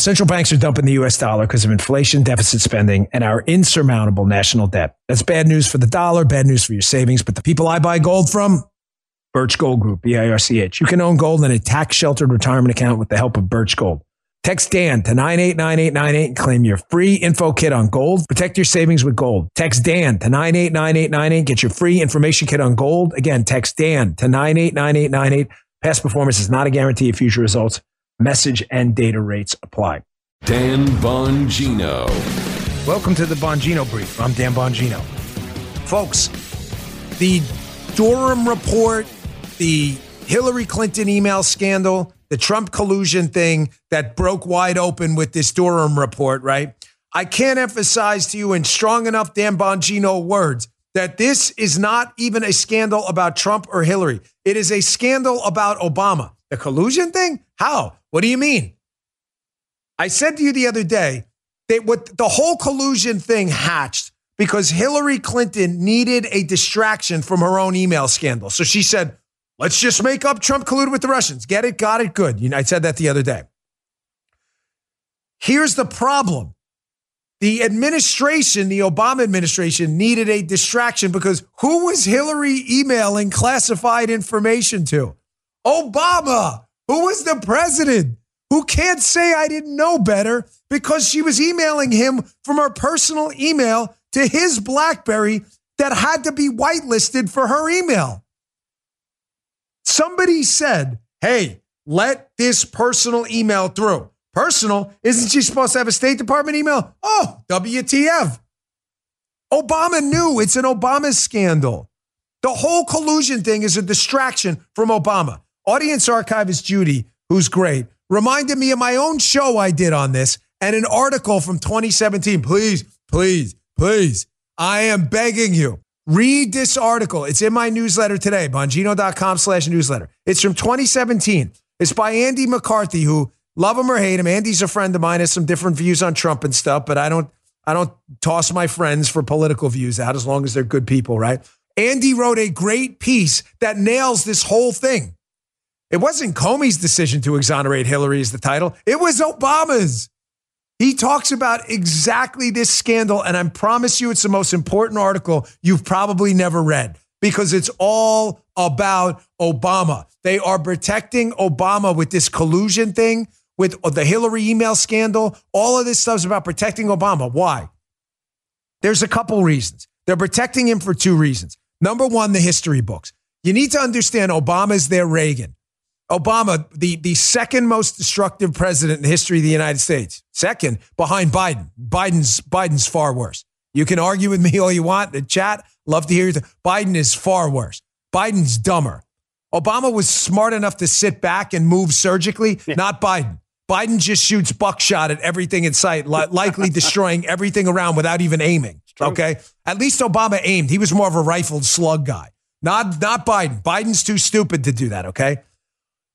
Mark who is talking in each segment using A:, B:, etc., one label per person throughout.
A: Central banks are dumping the US dollar because of inflation, deficit spending, and our insurmountable national debt. That's bad news for the dollar, bad news for your savings. But the people I buy gold from, Birch Gold Group, B I R C H. You can own gold in a tax sheltered retirement account with the help of Birch Gold. Text Dan to 989898 and claim your free info kit on gold. Protect your savings with gold. Text Dan to 989898. Get your free information kit on gold. Again, text Dan to 989898. Past performance is not a guarantee of future results. Message and data rates apply.
B: Dan Bongino.
A: Welcome to the Bongino Brief. I'm Dan Bongino. Folks, the Durham report, the Hillary Clinton email scandal, the Trump collusion thing that broke wide open with this Durham report, right? I can't emphasize to you in strong enough Dan Bongino words that this is not even a scandal about Trump or Hillary. It is a scandal about Obama. The collusion thing? How? What do you mean? I said to you the other day that what the whole collusion thing hatched because Hillary Clinton needed a distraction from her own email scandal. So she said, let's just make up Trump colluded with the Russians. Get it? Got it? Good. You know, I said that the other day. Here's the problem. The administration, the Obama administration, needed a distraction because who was Hillary emailing classified information to? Obama, who was the president, who can't say I didn't know better because she was emailing him from her personal email to his Blackberry that had to be whitelisted for her email. Somebody said, hey, let this personal email through. Personal? Isn't she supposed to have a State Department email? Oh, WTF. Obama knew it's an Obama scandal. The whole collusion thing is a distraction from Obama. Audience archivist Judy, who's great, reminded me of my own show I did on this and an article from 2017. Please, please, please, I am begging you. Read this article. It's in my newsletter today, bongino.com slash newsletter. It's from 2017. It's by Andy McCarthy, who love him or hate him. Andy's a friend of mine, has some different views on Trump and stuff, but I don't I don't toss my friends for political views out as long as they're good people, right? Andy wrote a great piece that nails this whole thing. It wasn't Comey's decision to exonerate Hillary as the title. It was Obama's. He talks about exactly this scandal, and I promise you it's the most important article you've probably never read because it's all about Obama. They are protecting Obama with this collusion thing, with the Hillary email scandal. All of this stuff is about protecting Obama. Why? There's a couple reasons. They're protecting him for two reasons. Number one, the history books. You need to understand Obama's their Reagan. Obama, the, the second most destructive president in the history of the United States. Second, behind Biden. Biden's Biden's far worse. You can argue with me all you want. The chat, love to hear you. Biden is far worse. Biden's dumber. Obama was smart enough to sit back and move surgically, yeah. not Biden. Biden just shoots buckshot at everything in sight, li- likely destroying everything around without even aiming. Okay. At least Obama aimed. He was more of a rifled slug guy. Not, not Biden. Biden's too stupid to do that. Okay.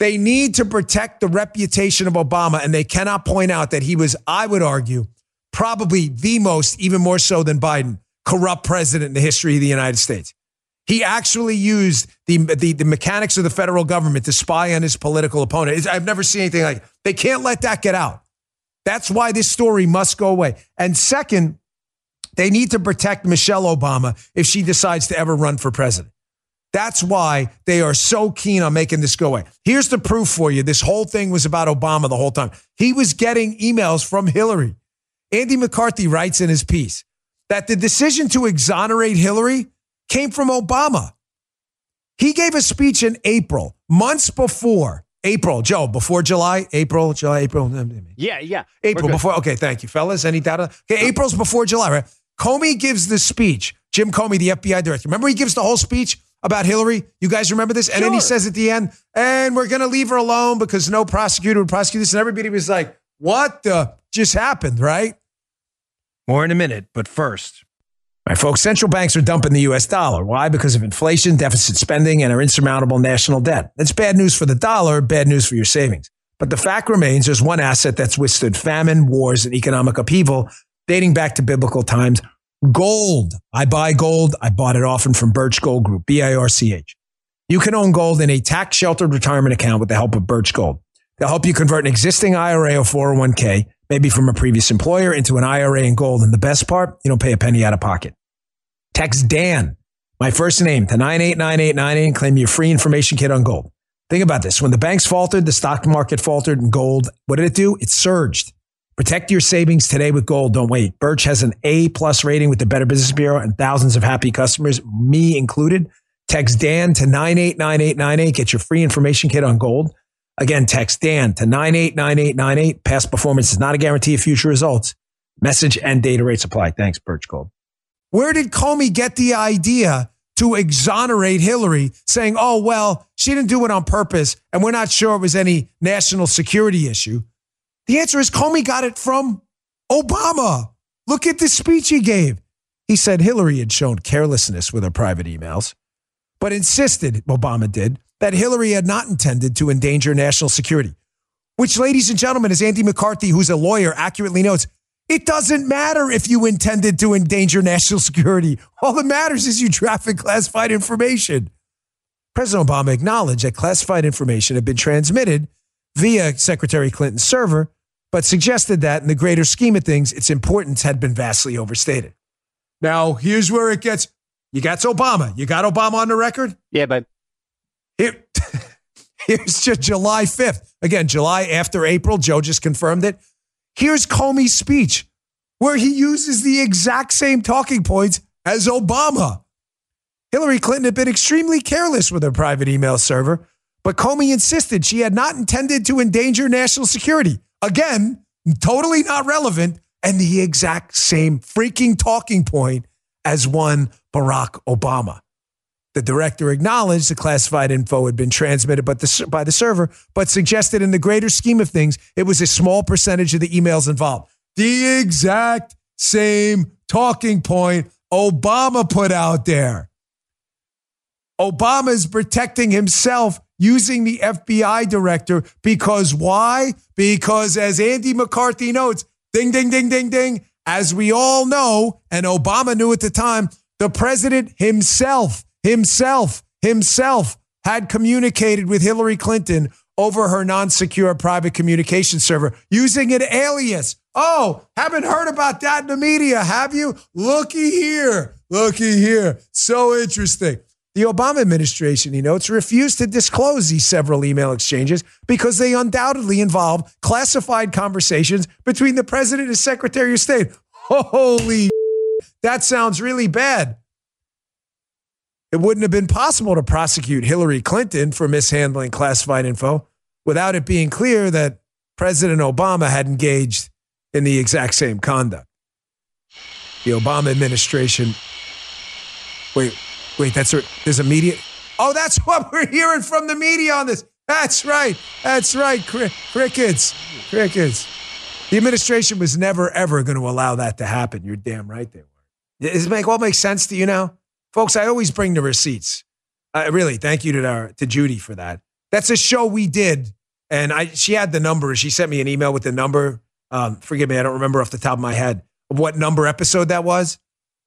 A: They need to protect the reputation of Obama, and they cannot point out that he was, I would argue, probably the most, even more so than Biden, corrupt president in the history of the United States. He actually used the, the, the mechanics of the federal government to spy on his political opponent. It's, I've never seen anything like it. They can't let that get out. That's why this story must go away. And second, they need to protect Michelle Obama if she decides to ever run for president. That's why they are so keen on making this go away. Here's the proof for you. This whole thing was about Obama the whole time. He was getting emails from Hillary. Andy McCarthy writes in his piece that the decision to exonerate Hillary came from Obama. He gave a speech in April, months before April, Joe, before July, April, July, April.
C: Yeah, yeah.
A: April before. Okay, thank you, fellas. Any data? Okay, April's before July, right? Comey gives the speech. Jim Comey, the FBI director. Remember, he gives the whole speech about Hillary? You guys remember this? Sure. And then he says at the end, and we're going to leave her alone because no prosecutor would prosecute this. And everybody was like, what the just happened, right? More in a minute, but first. All right, folks, central banks are dumping the US dollar. Why? Because of inflation, deficit spending, and our insurmountable national debt. That's bad news for the dollar, bad news for your savings. But the fact remains there's one asset that's withstood famine, wars, and economic upheaval dating back to biblical times Gold. I buy gold. I bought it often from Birch Gold Group, B I R C H. You can own gold in a tax sheltered retirement account with the help of Birch Gold. They'll help you convert an existing IRA or 401k, maybe from a previous employer, into an IRA in gold. And the best part, you don't pay a penny out of pocket. Text Dan, my first name, to 989898 and claim your free information kit on gold. Think about this. When the banks faltered, the stock market faltered, and gold, what did it do? It surged. Protect your savings today with gold. Don't wait. Birch has an A plus rating with the Better Business Bureau and thousands of happy customers, me included. Text Dan to 989898. Get your free information kit on gold. Again, text Dan to 989898. Past performance is not a guarantee of future results. Message and data rates apply. Thanks, Birch Gold. Where did Comey get the idea to exonerate Hillary, saying, oh, well, she didn't do it on purpose, and we're not sure it was any national security issue? The answer is Comey got it from Obama. Look at the speech he gave. He said Hillary had shown carelessness with her private emails, but insisted, Obama did, that Hillary had not intended to endanger national security. Which, ladies and gentlemen, as Andy McCarthy, who's a lawyer, accurately notes, it doesn't matter if you intended to endanger national security. All that matters is you traffic classified information. President Obama acknowledged that classified information had been transmitted via Secretary Clinton's server, but suggested that in the greater scheme of things, its importance had been vastly overstated. Now, here's where it gets you got Obama. You got Obama on the record?
C: Yeah, but
A: Here, here's just July 5th. Again, July after April. Joe just confirmed it. Here's Comey's speech where he uses the exact same talking points as Obama. Hillary Clinton had been extremely careless with her private email server, but Comey insisted she had not intended to endanger national security. Again, totally not relevant and the exact same freaking talking point as one Barack Obama. The director acknowledged the classified info had been transmitted by the, by the server, but suggested in the greater scheme of things, it was a small percentage of the emails involved. The exact same talking point Obama put out there. Obama is protecting himself using the FBI director because why? Because as Andy McCarthy notes, ding, ding, ding, ding, ding, as we all know, and Obama knew at the time, the president himself himself, himself had communicated with Hillary Clinton over her non secure private communication server using an alias. Oh, haven't heard about that in the media, have you? Looky here. Looky here. So interesting. The Obama administration, he notes, refused to disclose these several email exchanges because they undoubtedly involve classified conversations between the president and secretary of state. Holy, that sounds really bad. It wouldn't have been possible to prosecute Hillary Clinton for mishandling classified info without it being clear that President Obama had engaged in the exact same conduct. The Obama administration. Wait, wait, that's there's a media. Oh, that's what we're hearing from the media on this. That's right. That's right. Cri- crickets. Crickets. The administration was never, ever going to allow that to happen. You're damn right they were. Does it make all make sense to you now? Folks, I always bring the receipts. Uh, really, thank you to, our, to Judy for that. That's a show we did. And I, she had the number. She sent me an email with the number. Um, forgive me, I don't remember off the top of my head what number episode that was.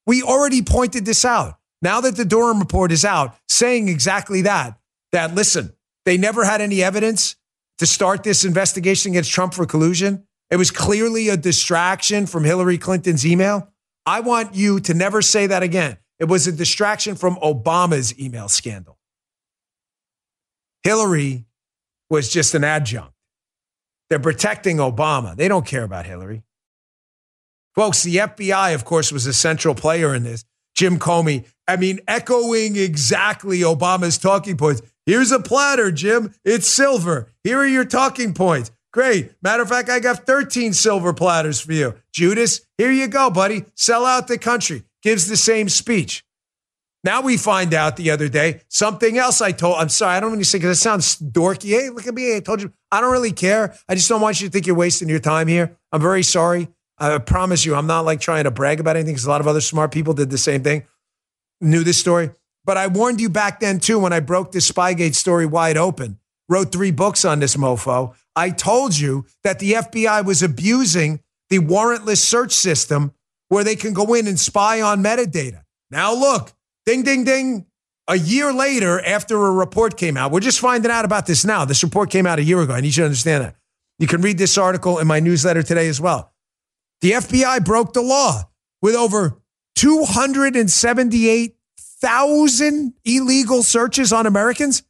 A: We already pointed this out. Now that the Durham report is out, saying exactly that, that listen, they never had any evidence to start this investigation against Trump for collusion. It was clearly a distraction from Hillary Clinton's email. I want you to never say that again. It was a distraction from Obama's email scandal. Hillary was just an adjunct. They're protecting Obama. They don't care about Hillary. Folks, the FBI, of course, was a central player in this. Jim Comey, I mean, echoing exactly Obama's talking points. Here's a platter, Jim. It's silver. Here are your talking points. Great. Matter of fact, I got 13 silver platters for you. Judas, here you go, buddy. Sell out the country. Gives the same speech. Now we find out the other day something else I told. I'm sorry, I don't mean to say because it sounds dorky. Hey, look at me. I told you. I don't really care. I just don't want you to think you're wasting your time here. I'm very sorry. I promise you, I'm not like trying to brag about anything because a lot of other smart people did the same thing, knew this story. But I warned you back then too when I broke this Spygate story wide open, wrote three books on this mofo. I told you that the FBI was abusing the warrantless search system where they can go in and spy on metadata. Now look, ding, ding, ding. a year later, after a report came out, we're just finding out about this now. This report came out a year ago. I need you to understand that. You can read this article in my newsletter today as well. The FBI broke the law with over 278,000 illegal searches on Americans.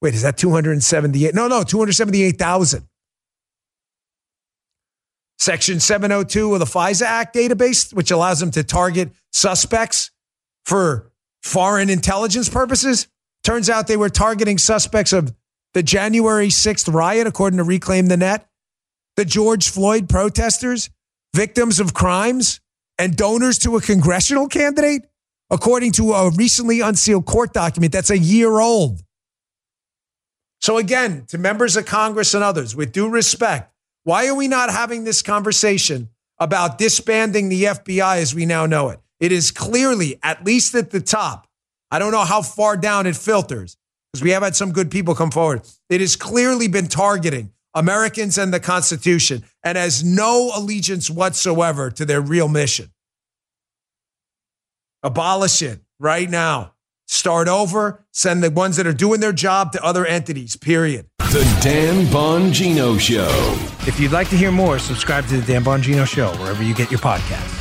A: Wait, is that 278? No, no, 278,000. Section 702 of the FISA Act database, which allows them to target suspects for foreign intelligence purposes. Turns out they were targeting suspects of the January 6th riot, according to Reclaim the Net, the George Floyd protesters, victims of crimes, and donors to a congressional candidate, according to a recently unsealed court document that's a year old. So, again, to members of Congress and others, with due respect, why are we not having this conversation about disbanding the FBI as we now know it? It is clearly, at least at the top, I don't know how far down it filters because we have had some good people come forward. It has clearly been targeting Americans and the Constitution and has no allegiance whatsoever to their real mission. Abolish it right now. Start over. Send the ones that are doing their job to other entities, period.
B: The Dan Bongino Show.
C: If you'd like to hear more, subscribe to the Dan Bongino Show wherever you get your podcasts.